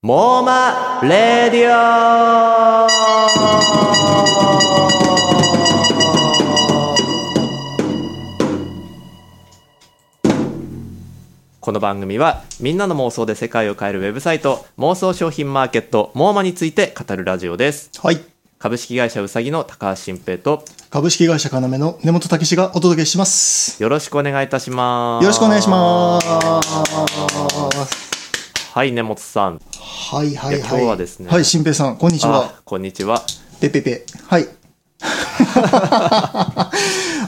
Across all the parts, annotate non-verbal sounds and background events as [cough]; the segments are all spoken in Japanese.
モーマレディオこの番組はみんなの妄想で世界を変えるウェブサイト妄想商品マーケットモーマについて語るラジオですはい。株式会社うさぎの高橋新平と株式会社要の根本武史がお届けします。よろしくお願いいたしますよろしくお願いします。はい根本さんはいはいはい。いや今日はですねはい、新平さん、こんにちは。あこんにちはペペペ。はい。[laughs] あ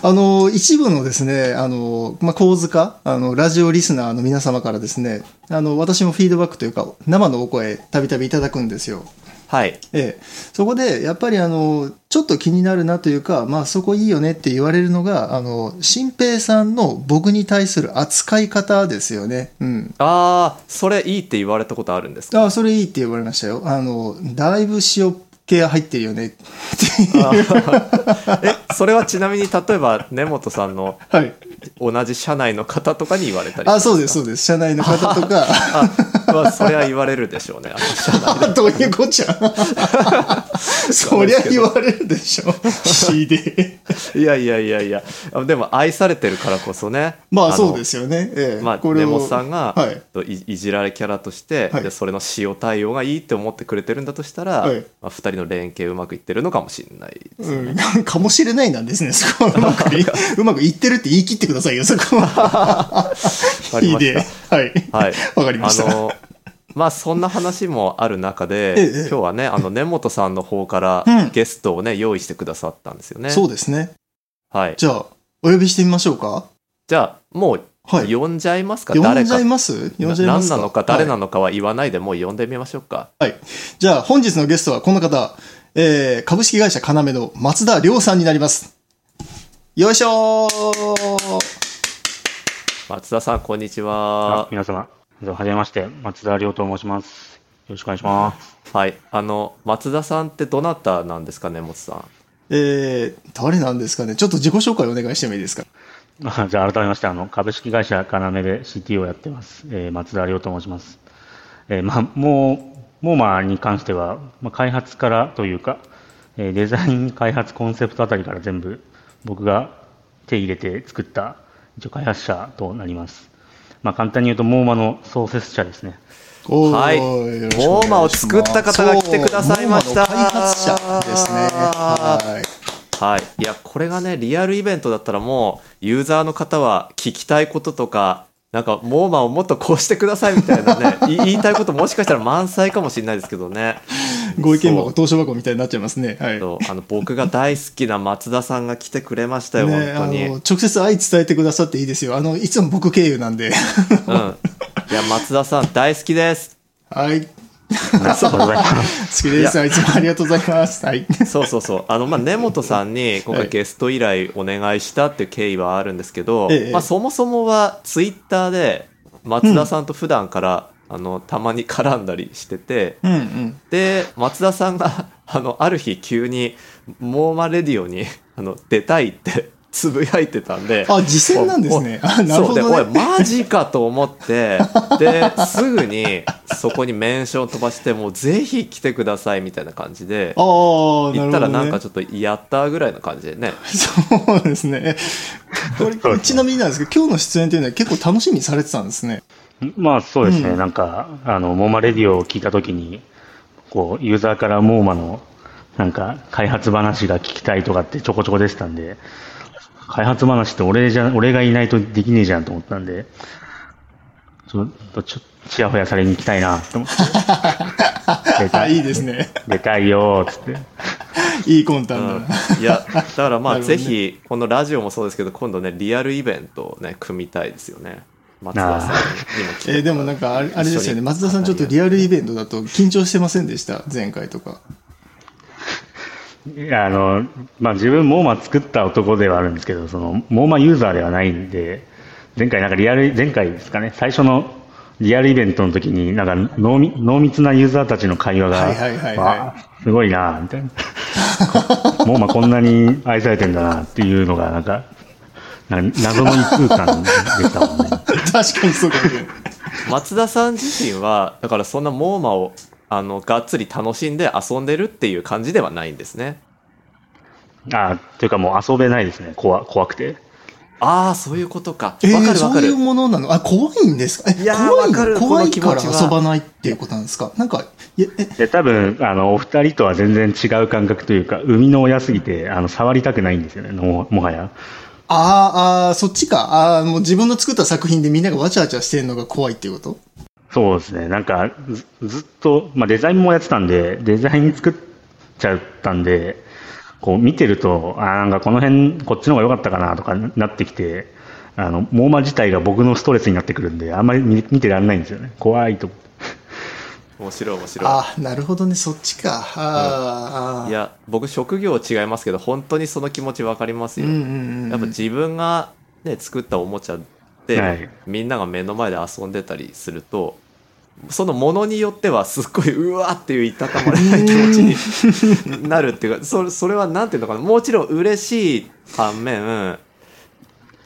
の、一部のですね、あの、まあ、構図化、あの、ラジオリスナーの皆様からですね、あの、私もフィードバックというか、生のお声、たびたびいただくんですよ。はい。ええ、そこでやっぱりあのちょっと気になるなというか、まあ、そこいいよねって言われるのがあの新平さんの僕に対する扱い方ですよね。うん、ああそれいいって言われたことあるんですか？あそれいいって言われましたよ。あのだいぶ塩気入ってるよね。[laughs] えそれはちなみに例えば根本さんのはい、同じ社内の方とかに言われたりあそうですそうです。社内の方とかあ、まあ、それは言われるでしょうね [laughs] どういうこっちゃ？[laughs] そりゃ言われるでしょひでえいやいやいやいやあでも愛されてるからこそねのまあそうですよね。ええまあ、これを根本さんが、はいい、いじられキャラとして、はいでそれの塩対応がいいって思ってくれてるんだとしたら、はいまあ、2人の連携うまくいってるのかもしれないね。うん、[laughs] かもしれないなんですね。そこはうまくい、うまくいってるって言い切ってくださいよ、そこは。で。はい。た。はい。わかりました。あのまあそんな話もある中で、ええ今日はねあの根本さんの方からうんゲストをね用意してくださったんですよね。そうですね。はい。じゃあ、お呼びしてみましょうか？じゃあもうはい。呼んじゃいますか、呼ん誰かじゃいます？呼んじゃいますか？何なのか誰なはいのかは言わないでもう呼んでみましょうか。はい。じゃあ、本日のゲストはこの方、えー、株式会社要の松田亮さんになります。よいしょー松田さんこんにちあは。皆様、はじめまして、松田亮と申します。よろしくお願いします。はい。あの松田さんってどなたなんですか根本さん。えー、誰なんですかねちょっと自己紹介お願いしてもいいですか？あ [laughs] じゃあ改めまして、あの、株式会社要で CTO をやってます。えー松田亮と申します。えーまあ、もう、モーマに関しては、まあ、開発からというか、えーデザイン開発コンセプトあたりから全部僕が手入れて作った一応開発者となります。まあ、簡単に言うと、モーマの創設者ですね。はいモーマを作った方が来てくださいましたそうモーマの開発者ですね。はい。はい。いや、これがね、リアルイベントだったらもう、ユーザーの方は聞きたいこととか、なんか、モーマをもっとこうしてくださいみたいなね、い [laughs] 言いたいこともしかしたら満載かもしれないですけどね。ご意見箱、投書箱みたいになっちゃいますね。はい。あの僕が大好きな松田さんが来てくれましたよ、ね、本当に。あの直接愛伝えてくださっていいですよ。あのいつも僕経由なんで。うん。いや、松田さん大好きです。はい。ありがとうございます。好きです。いつもありがとうございます。はい。そうそうそう。あの、まあ、根本さんに今はい回ゲスト依頼お願いしたっていう経緯はあるんですけど、ええまあ、そもそもはツイッターで松田さんと普段から、あの、たまに絡んだりしてて、うんうん。で、松田さんが、[laughs] あの、ある日急に、モーマレディオに、あの、出たいって、つぶやいてたんで。あ、実践なんですね。あ、なるほそうで、おい、どね。マジかと思って、で、すぐに、そこにメンション飛ばして、もうぜひ来てくださいみたいな感じで、ああ、なるほど、ね。言ったらなんかちょっとやったぐらいの感じでね。そうですね。これちなみになんですけど、今日の出演というのは結構楽しみにされてたんですね。まあそうですね、うんなんか、あの、モーマレディオを聞いたときに、こう、ユーザーからモーマの、なんか、開発話が聞きたいとかってちょこちょこ出てたんで、開発話って俺じゃ、俺がいないとできねえじゃんと思ったんで、ちょっと、ちょ、ちやほやされに行きたいなと思って。[laughs] 出あ、たいいですね。出たいよーっつって。[laughs] いい魂胆うんだ。いや、だからまあ、[laughs] ぜひ、このラジオもそうですけど、今度ね、リアルイベントをね、組みたいですよね。松田さんにも来てえーでもなんかあれあれですよね、松田さんちょっとリアルイベントだと緊張してませんでした？前回とか。いや、あの、まあ、自分、モーマ作った男ではあるんですけど、その、モーマユーザーではないんで、前回なんかリアル、前回ですかね、最初のリアルイベントの時に、なんか濃密濃密なユーザーたちの会話が、はいはいはいはい。すごいなみたいな。[laughs] モーマこんなに愛されてんだなっていうのが、なんか、なんか謎の一空間でしたもんね。[laughs] 確かにそうかもしれない。松田さん自身はだからそんなモーマをあのがっつり楽しんで遊んでるっていう感じではないんですね。あというかもう遊べないですね。怖怖くて。ああそういうことか。えわかー、そういうるわかるものなの？あ、怖いんです。かえいやー怖いわか怖いから遊ばないっていうことなんですか？なんか、え、で、多分、あの、お二人とは全然違う感覚というか、生みの親すぎて、あの、触りたくないんですよね、ももはや。ああ、そっちか。あーもう自分の作った作品でみんながわちゃわちゃしてるのが怖いっていうこと？そうですね。なんか、ずずっと、まあ、デザインもやってたんで、デザイン作っちゃったんで、こう見てると、あーなんかこの辺、こっちの方が良かったかなとかなってきて、あの、モーマ自体が僕のストレスになってくるんで、あんまり見てられないんですよね。怖いと。面白い面白い。ああ、なるほどね、そっちか。あーあー。いや僕職業違いますけど本当にその気持ち分かりますよ、うんうんうんうん。やっぱ自分が、ね、作ったおもちゃで、はい。みんなが目の前で遊んでたりするとそのものによってはすっごいうわっていういたたまれない気持ちになるっていうかそれそれはなんていうのかな。もちろん嬉しい反面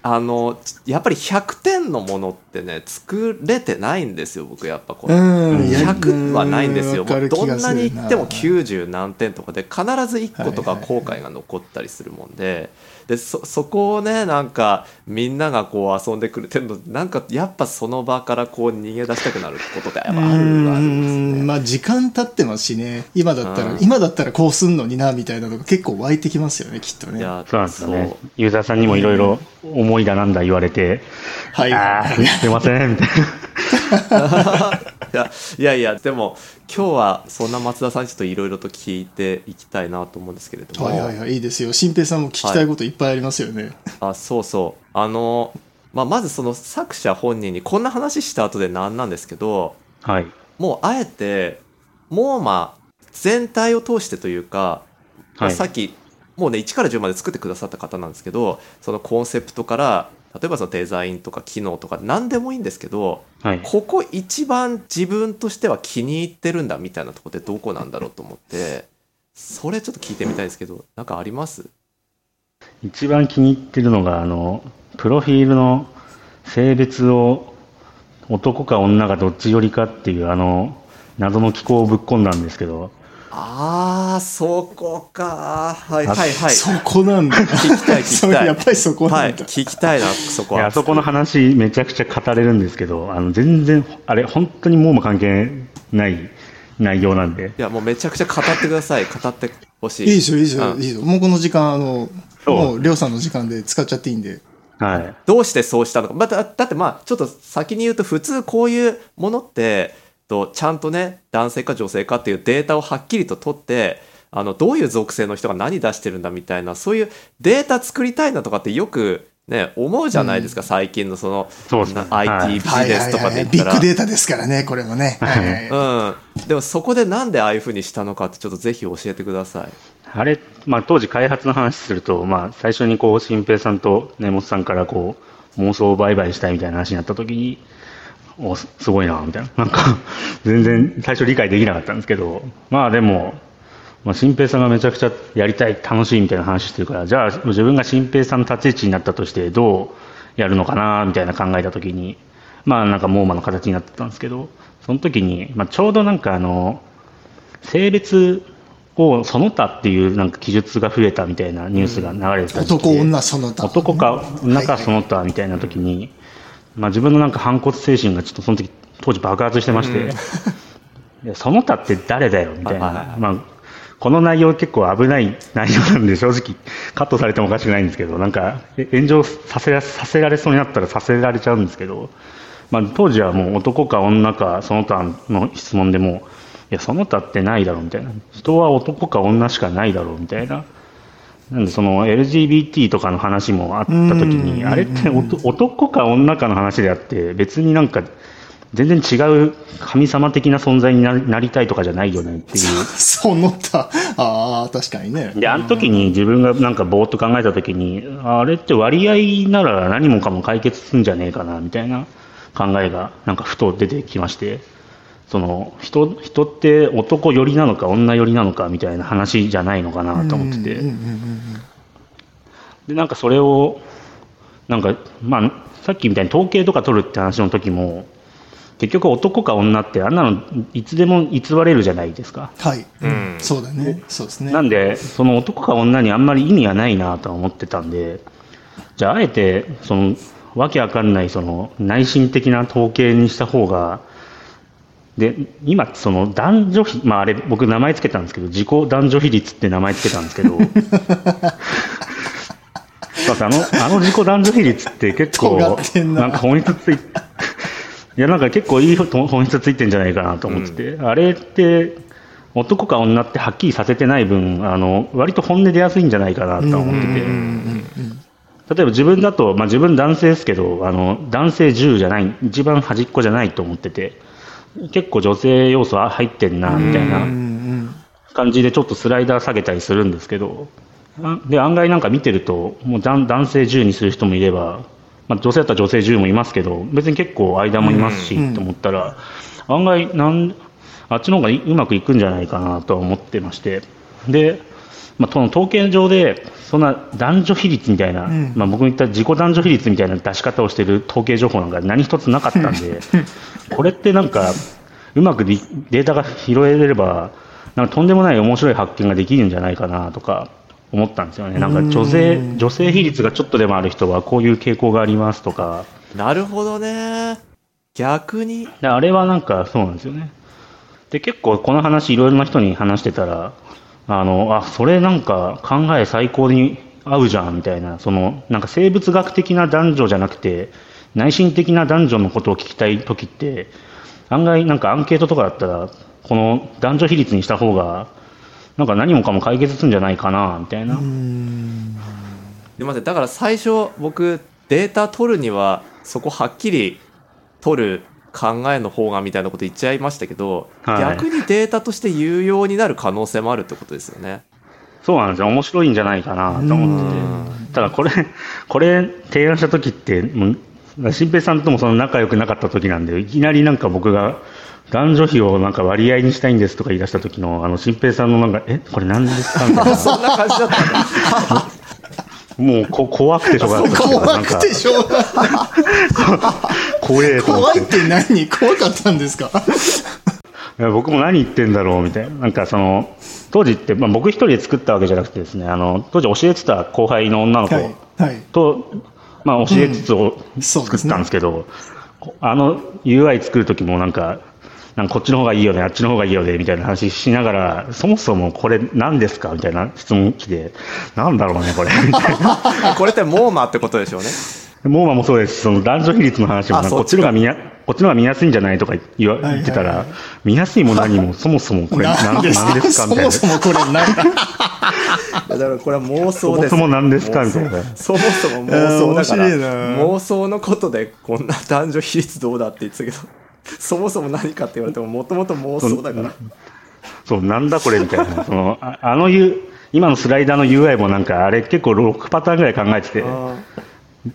あのやっぱり100点のものってね作れてないんですよ僕やっぱこのうん、いや100はないんですよ。どんなに言っても90何点とかで必ず1個とかはいはいはい後悔が残ったりするもんで。でそそこをねなんかみんながこう遊んでくれてるのなんかやっぱその場からこう逃げ出したくなることってやっぱあるはあるんですね。うんまあ時間経ってますしね今だったら、うん今だったらこうすんのになみたいなのが結構湧いてきますよねきっとねいやそうなんですよね。ユーザーさんにもいろいろ思いだなんだ言われて、はいああ、すいません、みたいな。[laughs] いやいやいやでも今日はそんな松田さんにちょっといろいろと聞いていきたいなと思うんですけれども、はいはいはいいいですよ。新平さんも聞きたいこといっぱいありますよね、あそうそう。あの、まあ、まずその作者本人にこんな話した後でなんなんですけどはい。もうあえてモーマ全体を通してというか、はい。さっきもうね1から10まで作ってくださった方なんですけどそのコンセプトから例えばそのデザインとか機能とか何でもいいんですけどはい。ここ一番自分としては気に入ってるんだみたいなところってどこなんだろうと思ってそれちょっと聞いてみたいですけどなんかあります？一番気に入ってるのが、あの、プロフィールの性別を男か女かどっち寄りかっていう、あの、謎の機構をぶっ込んだんですけど、あーそこか。はいはいはい。そこなんだ。聞きたい聞きたい。[laughs] やっぱりそこはいなんだ、聞きたいなそこは。いやあそこの話めちゃくちゃ語れるんですけど、あの、全然、あれ、本当にもうも関係ない内容なんで、いやもうめちゃくちゃ語ってください。語ってほしい。いいですよいいですよ、うん。いいですよもうこの時間あのもうりょうさんの時間で使っちゃっていいんで。はい。どうしてそうしたのか、まあ、だだってまあちょっと先に言うと普通こういうものってとちゃんとね男性か女性かっていうデータをはっきりと取ってあのどういう属性の人が何出してるんだみたいなそういうデータ作りたいなとかってよくね思うじゃないですか、最近のそのそうですね。な IT ビジはい。ネスとかで言ったら。ビッグデータですからねこれもね、はいはい。うん、でもそこでなんでああいうふうにしたのかってちょっとぜひ教えてください。あれ、まあ、当時開発の話すると、まあ、最初にこう、新平さんと根本さんからこう、妄想を売買したいみたいな話になった時に、お、すすごいな、みたいな。なんか、[laughs] 全然最初理解できなかったんですけど、まあでも、まあ、新平さんがめちゃくちゃやりたい、楽しいみたいな話してるから、じゃあ自分が新平さんの立ち位置になったとして、どうやるのかな、みたいな考えた時に、まあなんかモーマの形になってたんですけど、その時に、まあちょうどなんかあの、性別をその他っていうなんか記述が増えたみたいなニュースが流れてた時期で男女その他。男か女かはい。その他みたいな時に、まあ、自分のなんか反骨精神がちょっとその時当時爆発してまして、[laughs] いやその他って誰だよみたいはいはいはな、まあ、この内容結構危ない内容なんで正直カットされてもおかしくないんですけどなんかえ炎上させらさせられそうになったらさせられちゃうんですけど、まあ、当時はもう男か女かその他の質問でもいやその他ってないだろうみたいな。人は男か女しかないだろうみたいななんでその LGBT とかの話もあった時に、あれって男か女かの話であって、別になんか全然違う神様的な存在にななりたいとかじゃないよねっていう。[laughs] その他ああ確かにね。で、あの時に自分がなんかぼーっと考えた時に、あれって割合なら何もかも解決するんじゃねえかなみたいな考えがなんかふと出てきまして、その人人って男寄りなのか女寄りなのかみたいな話じゃないのかなと思ってて。で、なんかそれを、なんか、まあ、さっきみたいに統計とか取るって話の時も、結局男か女ってあんなのいつでも偽れるじゃないですか。はい、うん。そうだね。そうですね。なんで、その男か女にあんまり意味がないなとは思ってたんで、じゃああえて、その、わけわかんない、その、内心的な統計にした方が、で、今、その男女比、まああれ、僕名前つけたんですけど、自己男女比率って名前つけたんですけど、[laughs] あの、あの自己男女比率って結構な。なんか本質つい、いや、なんか結構いい本質ついてんじゃないかなと思ってて、あれって、男か女ってはっきりさせてない分、あの、割と本音出やすいんじゃないかなと思ってて、例えば自分だと、まあ自分男性ですけど、あの、男性10じゃない、一番端っこじゃないと思ってて、結構女性要素は入ってんな、みたいな。感じでちょっとスライダー下げたりするんですけど、あで、案外なんか見てると、もう男男性10にする人もいれば、まあ女性だったら女性10もいますけど、別に結構間もいますし、と思ったら、案外なん、あっちの方がいうまくいくんじゃないかなとは思ってまして、で、まあ、その統計上で、そんな男女比率みたいな、まあ、僕の言った自己男女比率みたいな出し方をしている統計情報なんか何一つなかったんで、[laughs] これってなんか、うまくデータが拾えれば、なんかとんでもない面白い発見ができるんじゃないかなとか思ったんですよね。なんか女性、女性比率がちょっとでもある人はこういう傾向がありますとか、なるほどね。逆に。であれはなんかそうなんですよね。で、結構この話いろいろな人に話してたら、あの、あ、それなんか考え最高に合うじゃんみたいな、その、なんか生物学的な男女じゃなくて、内心的な男女のことを聞きたい時って、案外なんかアンケートとかだったら、この男女比率にした方が、なんか何もかも解決するんじゃないかな、みたいな。で待ってだから最初僕データ取るにはそこはっきり取る考えの方がみたいなこと言っちゃいましたけど、はい逆にデータとして有用になる可能性もあるってことですよね。そうなんですよ。面白いんじゃないかなと思ってて。ただこれ、[laughs] これ提案した時って、新平さんともその仲良くなかった時なんで、いきなりなんか僕が男女比をなんか割合にしたいんですとか言い出した時の、あの、新平さんのなんか、え、これ何ですかみたいな。[laughs] そんな感じだった。もうこ [laughs] 怖くてしょうがなかった。怖くてしょうがない怖え怖いって何？怖かったんですか？僕も何言ってんだろうみたいな。なんかその、当時って、まあ、僕一人で作ったわけじゃなくてですね、あの、当時教えてた後輩の女の子はいはい。と、まあ、教えつつを作ったんですけど、こあの UI 作る時もなんか、なんかこっちの方がいいよね、あっちの方がいいよね、みたいな話しながら、そもそもこれ何ですかみたいな質問来て、なんだろうね、これ。みたいな [laughs] これってモーマってことでしょうね。モーマもそうですし、その男女比率の話もなんかこっちの方が見や、こっちの方が見やすいんじゃないとか言わはいはいはい言ってたら、見やすいも何も、[laughs] そもそもこれ何何ですか？みたいな。そもそもこれ何 [laughs] だからこれは妄そも想です。そも何ですか？みたいな。そもそも妄想だから妄想のことでこんな男女比率どうだって言ってたけどそもそも何かって言われてももともと妄想だから。[laughs] そう、なんだこれみたいな。[laughs] その、ああの今のスライダーの UI もなんか、あれ結構6パターンぐらい考えてて、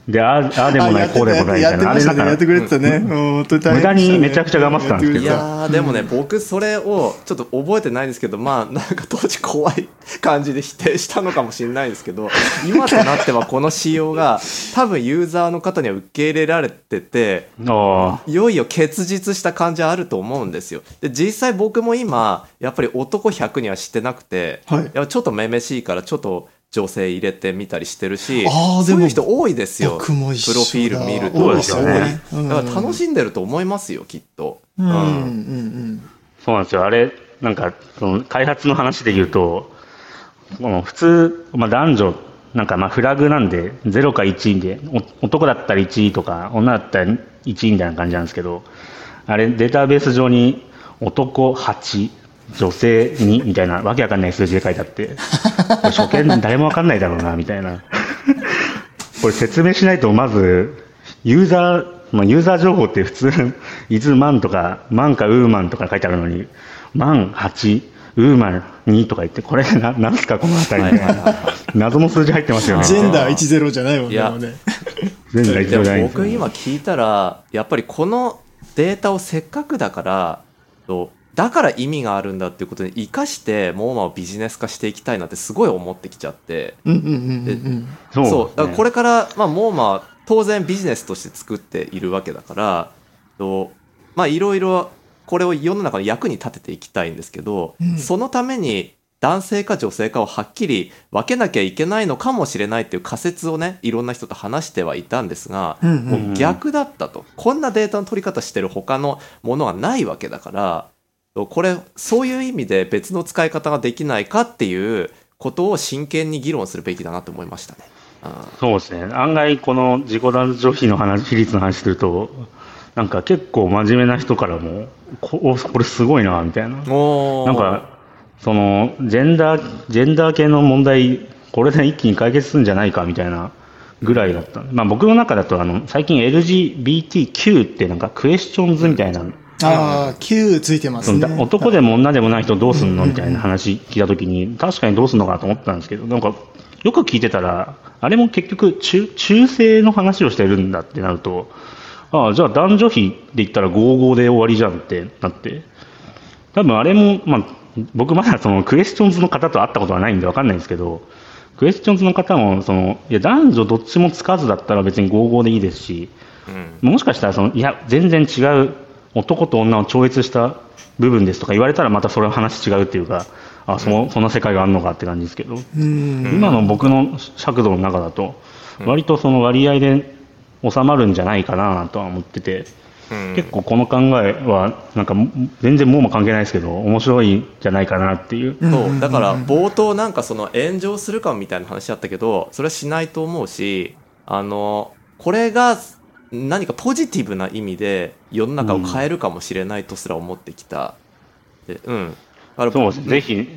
で、ああでもない、こうでもないみたいな。あれなんやってましたね。やってか、くれてたね。に無駄にめちゃくちゃ頑張ってたんですけどいやーでもね僕それをちょっと覚えてないんですけどまあなんか当時怖い感じで否定したのかもしれないですけど [laughs] 今となってはこの仕様が多分ユーザーの方には受け入れられててあいよいよ結実した感じはあると思うんですよ。で実際僕も今やっぱり男100にはしてなくて、はいやっぱちょっとめめしいからちょっと女性入れてみたりしてるしそういう人多いですよ。僕も一緒だ。プロフィール見ると。そうですよね。多い。だから楽しんでると思いますよきっと。うん。うん。うんそうなんですよ。あれ、なんか、その開発の話で言うと、この普通、まあ、男女、なんかまあフラグなんで、0か1で、お男だったら1とか、女だったら1みたいな感じなんですけど、あれ、データベース上に男8、女性2みたいな、わけわかんない数字で書いてあって、初見誰もわかんないだろうな、みたいな。[laughs] これ説明しないと、まず、ユーザー、まあ、ユーザー情報って普通、いつマンとか、マンかウーマンとか書いてあるのに、マン8、ウーマン2とか言って、これな、なんすかこのあたりみたいな。[laughs] 謎の数字入ってますよね。ジェンダー10じゃないもんね。いやもうね全然でもないんですよ僕今聞いたらやっぱりこのデータをせっかくだからとだから意味があるんだっていうことに生かしてモーマをビジネス化していきたいなってすごい思ってきちゃって。うんうんそう。そうだからこれ、れから、まあ、モーマは当然ビジネスとして作っているわけだからとまあいろいろこれを世の中の役に立てていきたいんですけど、うん。そのために男性か女性かをはっきり分けなきゃいけないのかもしれないっていう仮説をねいろんな人と話してはいたんですが、うんうん。もう逆だったと。こんなデータの取り方してる他のものはないわけだからこれそういう意味で別の使い方ができないかっていうことを真剣に議論するべきだなと思いましたね。そうですね。案外、この自己男女比の話、比率の話すると、なんか結構真面目な人からも、こおこれすごいな、みたいな。なんか、その、ジェンダー、ジェンダー系の問題、これで一気に解決するんじゃないか、みたいなぐらいだった。まあ僕の中だと、あの、最近 LGBTQ ってなんかクエスチョンズみたいな、ああ、Q ついてますそね。の男でも女でもない人どうすんのみたいな話聞いたときに、確かにどうすんのかと思ったんですけど、なんか、よく聞いてたら、あれも結局中、中性の話をしてるんだってなると、ああ、じゃあ男女比で言ったら55で終わりじゃんってなって、多分あれも、まあ、僕まだそのクエスチョンズの方と会ったことはないんでわかんないんですけど、クエスチョンズの方も、その、いや、男女どっちもつかずだったら別に55でいいですし、うん。もしかしたらその、いや、全然違う、男と女を超越した部分ですとか言われたら、またそれは話違うっていうか、あそのそんな世界があるのかって感じですけど、うん。今の僕の尺度の中だと、割とその割合で収まるんじゃないかなとは思ってて、うん。結構この考えは、なんか全然もうも関係ないですけど、面白いんじゃないかなっていう。そう。だから冒頭なんかその炎上するかみたいな話あったけどそれはしないと思うしあのこれが何かポジティブな意味で世の中を変えるかもしれないとすら思ってきた。でうん、だからそうですね、ぜひ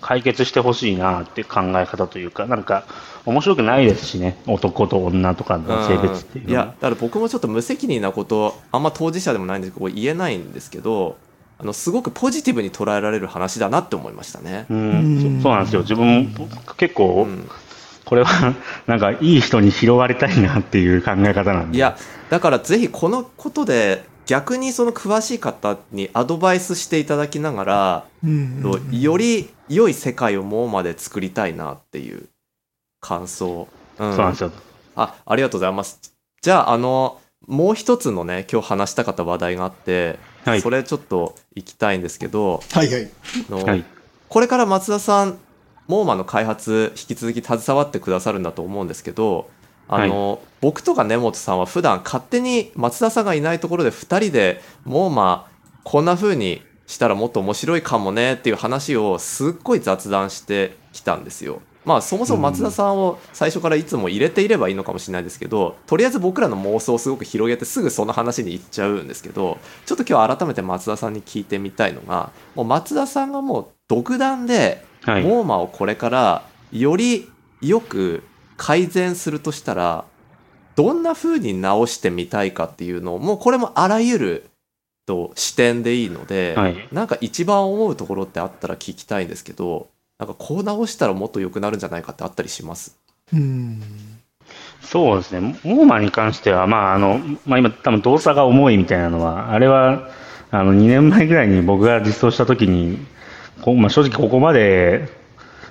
解決してほしいなって考え方というか、なんか面白くないですしね、男と女とかの性別っていういやのは。だから僕もちょっと無責任なことあんま当事者でもないんですけど言えないんですけどあのすごくポジティブに捉えられる話だなって思いましたね。うん、そそうなんですよ。自分も結構、んこれは [laughs] なんかいい人に拾われたいなっていう考え方なんで。いやだからぜひこのことで逆にその詳しい方にアドバイスしていただきながら、うんとより良い世界をもうまで作りたいなっていう感想、うんそうなんですよ。あありがとうございますじゃああのもう一つのね今日話したかった話題があって、はいそれちょっと行きたいんですけどはいはい。あの、はい。これから松田さんモーマの開発引き続き携わってくださるんだと思うんですけどあの、僕とか根本さんは普段勝手に松田さんがいないところで2人でモーマこんな風にしたらもっと面白いかもねっていう話をすっごい雑談してきたんですよ。まあそもそも松田さんを最初からいつも入れていればいいのかもしれないですけどとりあえず僕らの妄想をすごく広げてすぐその話に行っちゃうんですけどちょっと今日改めて松田さんに聞いてみたいのがもう松田さんがもう独断ではい。モーマをこれからよりよく改善するとしたらどんな風に直してみたいかっていうのをもうこれもあらゆると視点でいいので、はいなんか一番思うところってあったら聞きたいんですけどなんかこう直したらもっと良くなるんじゃないかってあったりします？うん。そうですね。モーマに関しては、まあ、あの、まあ今多分動作が重いみたいなのは、あれは、あの、2年前ぐらいに僕が実装した時に、こまあ、正直ここまで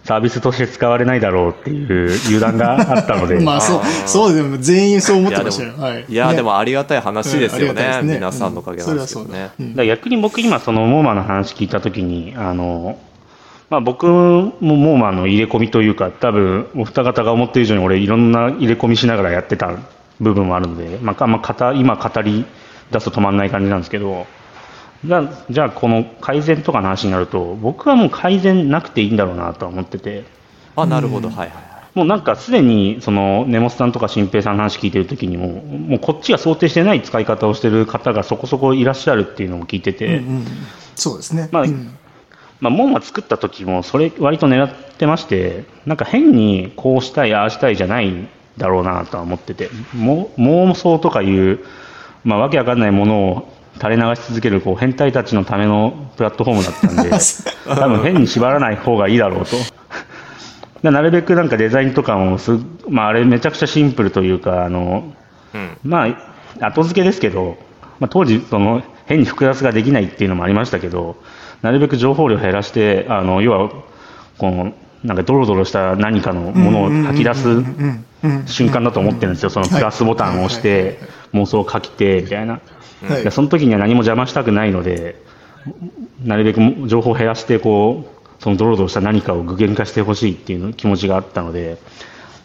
サービスとして使われないだろうっていう油断があったので、[laughs] まあそうそうでも全員そう思ってましたよ。いはい。いや、ねでもありがたい話ですよね,、皆さんのおかげなん。ですけどね、逆に僕今そのモーマの話聞いたときに、あの、まあ僕もモーマの入れ込みというか、多分お二方が思ってる以上に俺いろんな入れ込みしながらやってた部分もあるので、まあ、あんま語今語り出すと止まんない感じなんですけど、じゃあこの改善とかの話になると、僕はもう改善なくていいんだろうなとは思ってて、あなるほど、はいはいはい。もうなんかすでにその根本さんとか新平さんの話聞いてるときにも、もうこっちが想定してない使い方をしてる方がそこそこいらっしゃるっていうのも聞いてて、うんうんそうですね。まあうん。まあ、門は作った時もそれ割と狙ってまして、なんか変にこうしたい、ああしたいじゃないんだろうなとは思ってて、も妄想とかいう、まあ、わけわかんないものを垂れ流し続けるこう変態たちのためのプラットフォームだったんで、[laughs] 多分変に縛らない方がいいだろうと。[laughs] でなるべくなんかデザインとかもす、まあ、あれめちゃくちゃシンプルというか、あの、うんまあ、後付けですけど、まあ、当時、その変に複雑ができないっていうのもありましたけど、なるべく情報量減らして、あの要はこの、なんかドロドロした何かのものを吐き出す瞬間だと思ってるんですよ、そのプラスボタンを押して、妄想を書きてみたいな、はい。でその時には何も邪魔したくないので、なるべく情報を減らしてこう、そのドロドロした何かを具現化してほしいっていう気持ちがあったので、だか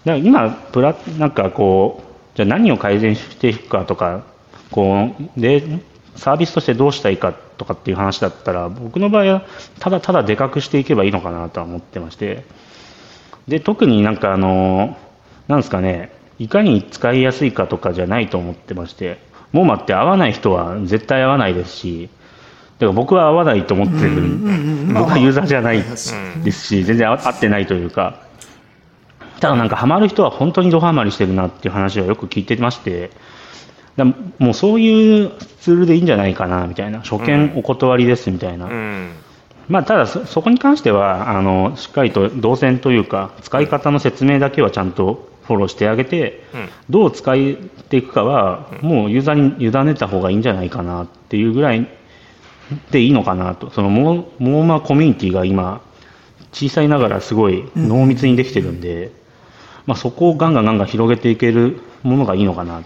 ら今プラ、なんかこう、じゃあ何を改善していくかとか、こうでサービスとしてどうしたいかとかっていう話だったら、僕の場合はただただでかくしていけばいいのかなとは思ってまして、で特になんかあの、なんですかね、いかに使いやすいかとかじゃないと思ってまして、モーマって合わない人は絶対合わないですし、だから僕は合わないと思ってる、僕はユーザーじゃないですし、全然合合ってないというか、ただなんかハマる人は本当にドハマりしてるなっていう話はよく聞いてまして、だもうそういうツールでいいんじゃないかなみたいな、初見お断りですみたいな。うん。まあ、ただそ、そこに関してはあのしっかりと動線というか、使い方の説明だけはちゃんとフォローしてあげて、うん。どう使っていくかは、もうユーザーに委ねた方がいいんじゃないかなっていうぐらいでいいのかなと、そのモーモーマコミュニティが今、小さいながらすごい濃密にできてるんで、まあ、そこをガンガンガンガン広げていけるものがいいのかな。な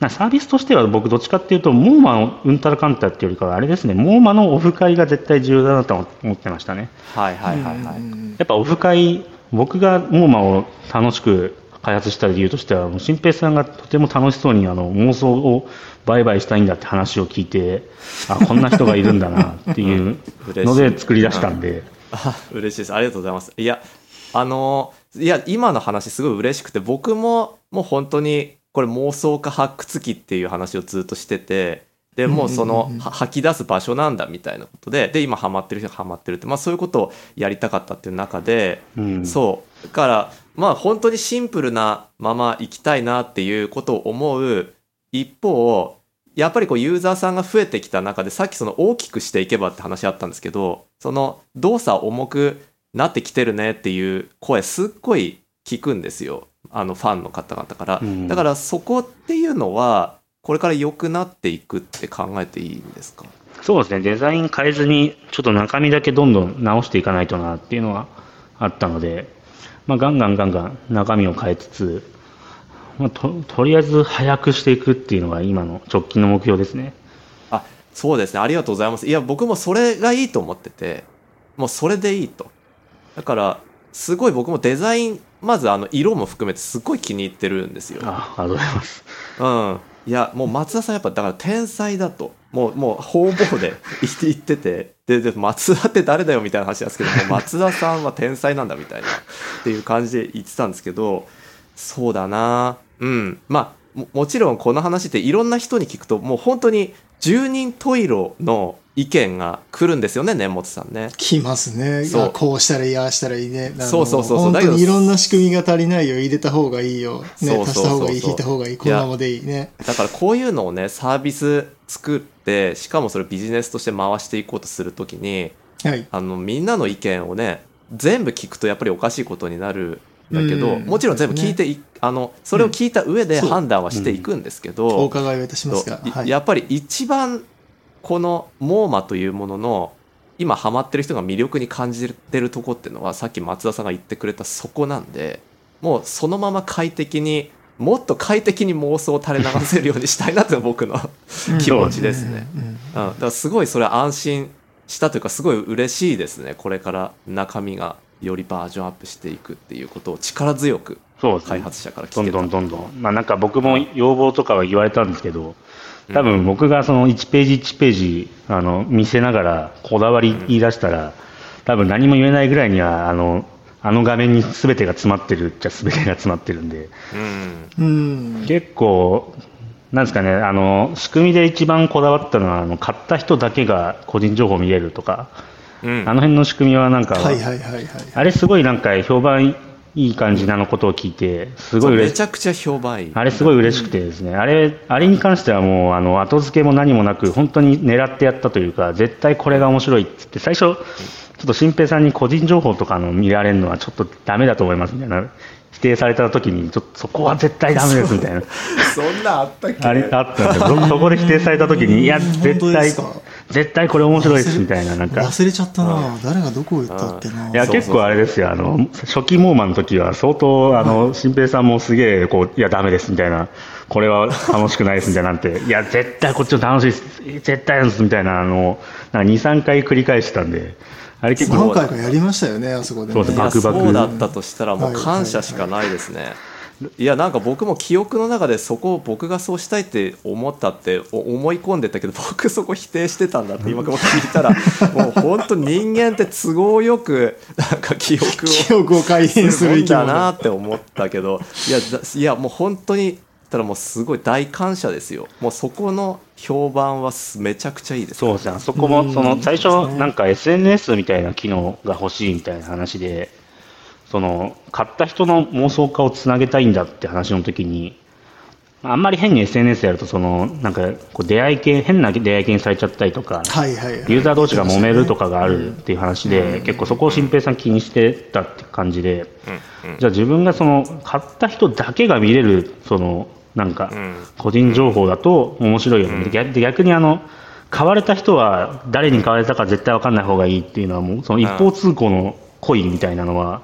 サービスとしては僕どっちかっていうと、モーマのうんたらかんたっていうよりかは、あれですね、モーマのオフ会が絶対重要だなと思ってましたね。はいはいはいはい。やっぱオフ会、僕がモーマを楽しく開発した理由としては、新平さんがとても楽しそうにあの妄想を売買したいんだって話を聞いて、あ、こんな人がいるんだなっていう [laughs] ので作り出したんで、あ [laughs] 嬉しいです。ありがとうございます。いやあのいや今の話すごい嬉しくて僕ももう本当にこれ妄想家発掘機っていう話をずっとしててでもうそのは吐き出す場所なんだみたいなことでで今ハマってる人がハマってるって、まあ、そういうことをやりたかったっていう中で、うん。そう。だからまあ本当にシンプルなまま行きたいなっていうことを思う一方やっぱりこうユーザーさんが増えてきた中でさっきその大きくしていけばって話あったんですけどその動作重くなってきてるねっていう声すっごい聞くんですよあのファンの方々から、うん。だからそこっていうのはこれから良くなっていくって考えていいんですか？そうですね、デザイン変えずに、ちょっと中身だけどんどん直していかないとなっていうのはあったので、まあ、ガンガンガンガン中身を変えつつ、まあ、ととりあえず早くしていくっていうのが今の直近の目標ですね。あそうですね。ありがとうございます。いや僕もそれがいいと思っててもうそれでいいと。だからすごい僕もデザインまずあの色も含めてすっごい気に入ってるんですよ。あありがとうございます。うん。いやもう松田さんやっぱだから天才だと。もうもう方々で [laughs] 言ってて。てでで松田って誰だよみたいな話なんですけどもう [laughs] 松田さんは天才なんだみたいな。っていう感じで言ってたんですけどそうだな。うん。まあももちろんこの話っていろんな人に聞くともう本当に十人十色の意見が来るんですよね根本さんね。来ますね。そう。あこうしたらいいああしたらいいね。そうそうそうそう。本だけど当にいろんな仕組みが足りないよ。入れた方がいいよ、ね、そうそうそうそう。足した方がいい引いた方がいいこんなもでいいね。だからこういうのをねサービス作ってしかもそれをビジネスとして回していこうとするときにはい。あのみんなの意見をね全部聞くとやっぱりおかしいことになるんだけど、うん。もちろん全部聞いてい、あのそれを聞いた上で判断はしていくんですけど、お伺いをいたしますが、はい、やっぱり一番このモーマというものの今ハマってる人が魅力に感じてるとこっていうのはさっき松田さんが言ってくれたそこなんでもうそのまま快適にもっと快適に妄想を垂れ流せるようにしたいなっていうのが僕の気持ちですね。うん、だからすごいそれは安心したというかすごい嬉しいですね。これから中身がよりバージョンアップしていくっていうことを力強く開発者から聞どんけた。どんどんどん。まあなんか僕も要望とかは言われたんですけど、多分僕がその1ページ1ページあの見せながらこだわり言い出したら、多分何も言えないぐらいにはあのあの画面に全てが詰まってるっちゃ全てが詰まってるんで、うん。うん。結構、なんですかね、あの仕組みで一番こだわったのはあの買った人だけが個人情報見れるとか、うん。あの辺の仕組みはなんか、はいはいはいはい。あれすごいなんか評判いい感じなのことを聞いて、すごい嬉しちゃくちゃ評判いい。あれすごい嬉しくてですね、あれ、あれに関してはもう、あの、後付けも何もなく、本当に狙ってやったというか、絶対これが面白いっつって、最初、ちょっと新平さんに個人情報とかの見られるのはちょっとダメだと思いますみたいな、否定された時に、ちょっとそこは絶対ダメですみたいな、[laughs] そんなあったっけ？あれあったんですよ。そそこで否定された時に、いや、本絶対絶対これ面白いですみたいな、なんか。忘れちゃったな、誰がどこを言ったってな。いや、そうそう結構あれですよ、あの、初期モーマンの時は相当、あの、新平さんもすげえ、こう、いや、ダメですみたいな、これは楽しくないですみたいな。なんて、いや、絶対こっちも楽しいです、絶対ですみたいな、あの、なんか2、3回繰り返してたんで、あれ結構、何回かやりましたよね、あそこで、ね。そうですバクバク。そうだったとしたらもう感謝しかないですね。いやなんか僕も記憶の中でそこを僕がそうしたいって思ったってお思い込んでたけど [laughs] 僕そこ否定してたんだって [laughs] 今から聞いたらもう本当人間って都合よくなんか記憶を [laughs] 記憶を改変すするんだ。なって思ったけどいやだいやもう本当にたらもうすごい大感謝ですよもうそこの評判はすめちゃくちゃいいですそうですね、あそこも、その、最初、なんか SNS みたいな機能が欲しいみたいな話で、その、買った人の妄想家をつなげたいんだって話の時に、あんまり変に SNS やると、その、なんか、こう出会い系、変な出会い系にされちゃったりとか、はいはいはい。ユーザー同士が揉めるとかがあるっていう話で、結構そこを新平さん気にしてたって感じで、じゃあ自分がその買った人だけが見れる、そのなんか個人情報だと面白いよね。で逆で逆にあの、買われた人は誰に買われたか絶対分かんない方がいいっていうのはもうその一方通行の恋みたいなのは、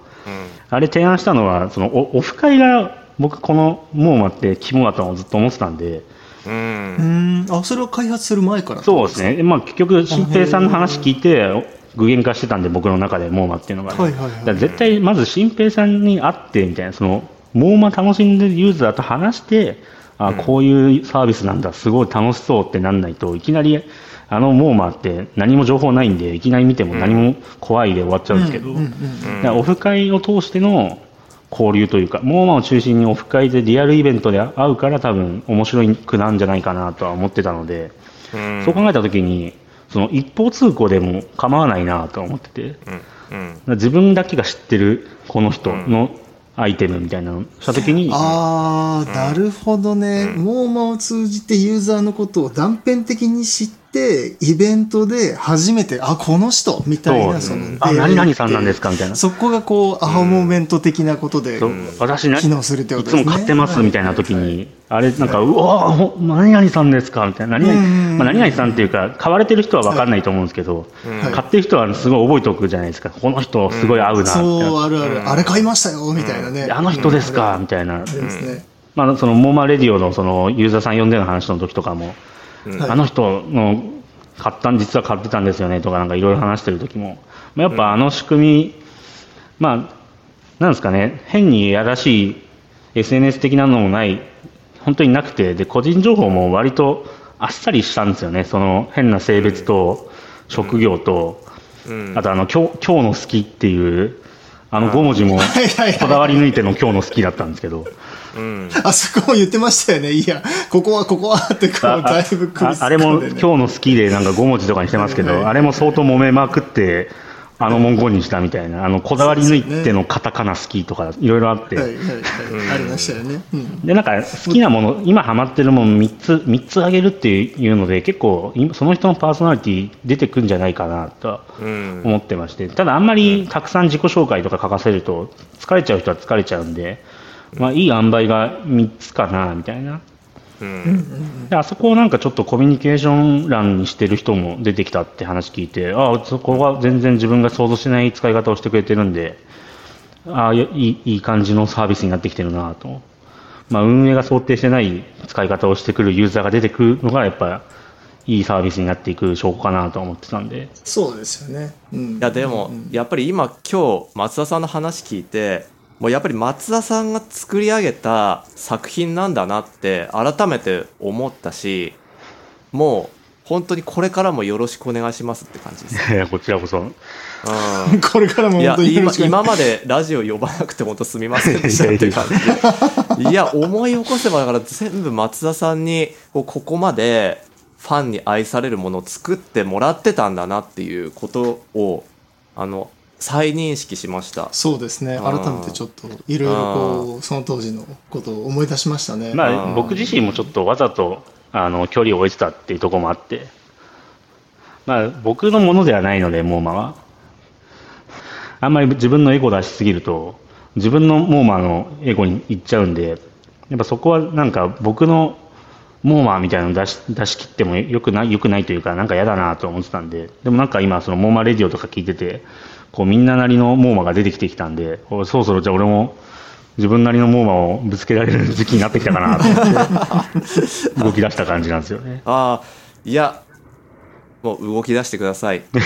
あれ提案したのはそのオオフ会が僕このモーマって肝だとずっと思ってたんで、うん。うーん、あ、それを開発する前から。そうですね、まあ、結局、新平さんの話聞いて、具現化してたんで、僕の中で、モーマっていうのがね、はいはいはいだから絶対、まず新平さんに会ってみたいな、そのモーマ楽しんでるユーザーと話して、あこういうサービスなんだ、すごい楽しそうってなんないといきなり、あのモーマって何も情報ないんで、いきなり見ても何も怖いで終わっちゃうんですけど、オフ会を通しての交流というか、モーマを中心にオフ会でリアルイベントで会うから、多分面白くなんじゃないかなとは思ってたので。そう考えたときに、その一方通行でも構わないなと思ってて、自分だけが知ってるこの人のアイテムみたいなのをしたときに、ああ、なるほどね。モーマを通じてユーザーのことを断片的に知って、イベントで初めて、あ、この人みたいな、その、あ、何々さんなんですかみたいな。そこがこう、アハモーメント的なことで、私な、機能するっていつことですね。も買ってますみたいな時に、あれ、なんか、うわ何々さんですかみたいな。何々、まあ、何々さんっていうか、買われてる人は分かんないと思うんですけど、はい。買ってる人はすごい覚えておくじゃないですか。この人、すごい合うな。そう、あるある、あれ買いましたよ、みたいなね。あの人ですかみたいな。まあ、そのモーマレディオのそのユーザーさん呼んでの話の時とかも、はいあの人の買ったん実は買ってたんですよねとかなんかいろいろ話してる時も、まあ、やっぱあの仕組み、まあなんですかね変にやらしい SNS 的なのもない本当になくてで個人情報も割とあっさりしたんですよねその変な性別と職業と、あとあの今日今日の好きっていうあの5文字もこだわり抜いての今日の好きだったんですけど。あそこも言ってましたよね。いや、ここは、ここはって、こう、あだいぶ首ああれも今日の好きでなんか5文字とかにしてますけど、あれも相当揉めまくって、あの文言にしたみたいな、あのこだわり抜いてのカタカナ好きとかいろいろあって、はいはいはい。ありましたよね。うん。でなんか好きなもの、今ハマってるもの3つ、三つあげるっていうので、結構今その人のパーソナリティ出てくんじゃないかなとは思ってまして、ただあんまりたくさん自己紹介とか書かせると、疲れちゃう人は疲れちゃうんで、まあいい塩梅が3つかなみたいな。であそこをなんかちょっとコミュニケーション欄にしてる人も出てきたって話聞いて、ああ、そこは全然自分が想像しない使い方をしてくれてるんで、ああ、いいいい感じのサービスになってきてるなと。まあ、運営が想定してない使い方をしてくるユーザーが出てくるのが、やっぱいいサービスになっていく証拠かなと思ってたんで。そうですよね。うん。いやでもやっぱり今今日松田さんの話聞いてもうやっぱり松田さんが作り上げた作品なんだなって改めて思ったしもう本当にこれからもよろしくお願いしますって感じです。いやこちらこそ。う [laughs] これからも本当に今今までラジオ呼ばなくて本当すみませんでしたって感じでいや思い起こせばだから全部松田さんにこうここまでファンに愛されるものを作ってもらってたんだなっていうことをあの再認識しました。そうですね。改めてちょっと、いろいろこう、その当時のことを思い出しましたね。まうんあ、僕自身もちょっとわざとあの距離を置いてたっていうところもあって、まあ、僕のものではないので、モーマは。あんまり自分のエゴ出しすぎると、自分のモーマのエゴに行っちゃうんで、やっぱそこはなんか僕のモーマーみたいなの出し出し切ってもよくないよくないというかなんか嫌だなと思ってたんででもなんか今そのモーマーレディオとか聞いててこうみんななりのモーマーが出てきてきたんでおそろそろじゃあ俺も自分なりのモーマーをぶつけられる時期になってきたかなと思って [laughs] 動き出した感じなんですよね。ああいやもう動き出してください、[laughs] うん、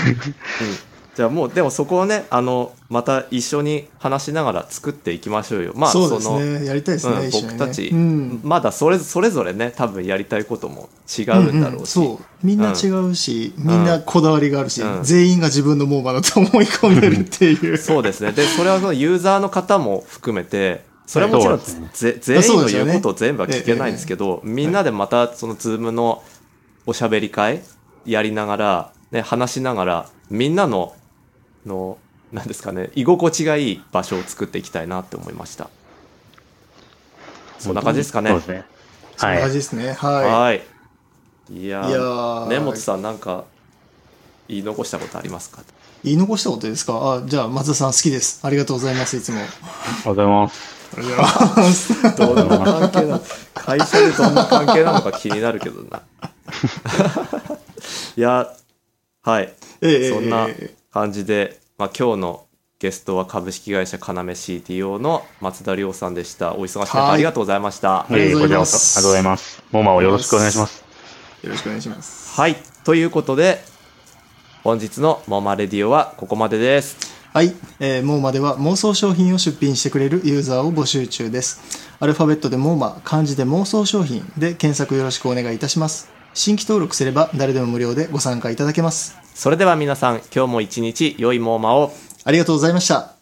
じゃあもうでもそこをねあのまた一緒に話しながら作っていきましょうよ。まあそうですのねやりたいですね、うん、僕たち、うん。まだそれそれぞれね多分やりたいことも違うんだろうし、んん。そう。みんな違うし、みんなこだわりがあるし、うん。全員が自分のモーマだと思い込んでるっていう。[laughs] そうですね。でそれはそのユーザーの方も含めてそれはもちろんぜ全員の言うことを全部は聞けないんですけど、みんなでまたそのズームのおしゃべり会やりながら、ね、話しながらみんなののなんですかね居心地がいい場所を作っていきたいなって思いました。そんな感じですかね。そうですね。そんなはい。感じですね。ははい。いやいいやー。ー根本さんなんか言い残したことありますか？言い残したことですか？あじゃあ松田さん好きです。ありがとうございますいつも。ありがとうございます。ありがとうございます。どんな関係なの？会社でどんな関係なのか気になるけどな。[laughs] いや、はい。ええそんなええ感じで、まあ、今日のゲストは株式会社要 CTO の松田亮さんでした。お忙しい中はいありがとうございました。ありがとうございますありがとうございます。モーマーをよろしくお願いします。よろしくお願いしますはい。ということで、本日のモマレディオはここまでです。はい、えー、モーマでは妄想商品を出品してくれるユーザーを募集中です。アルファベットでモーマ、漢字で妄想商品で検索よろしくお願いいたします。新規登録すれば誰でも無料でご参加いただけます。それでは皆さん、今日も一日良いモーマを。ありがとうございました。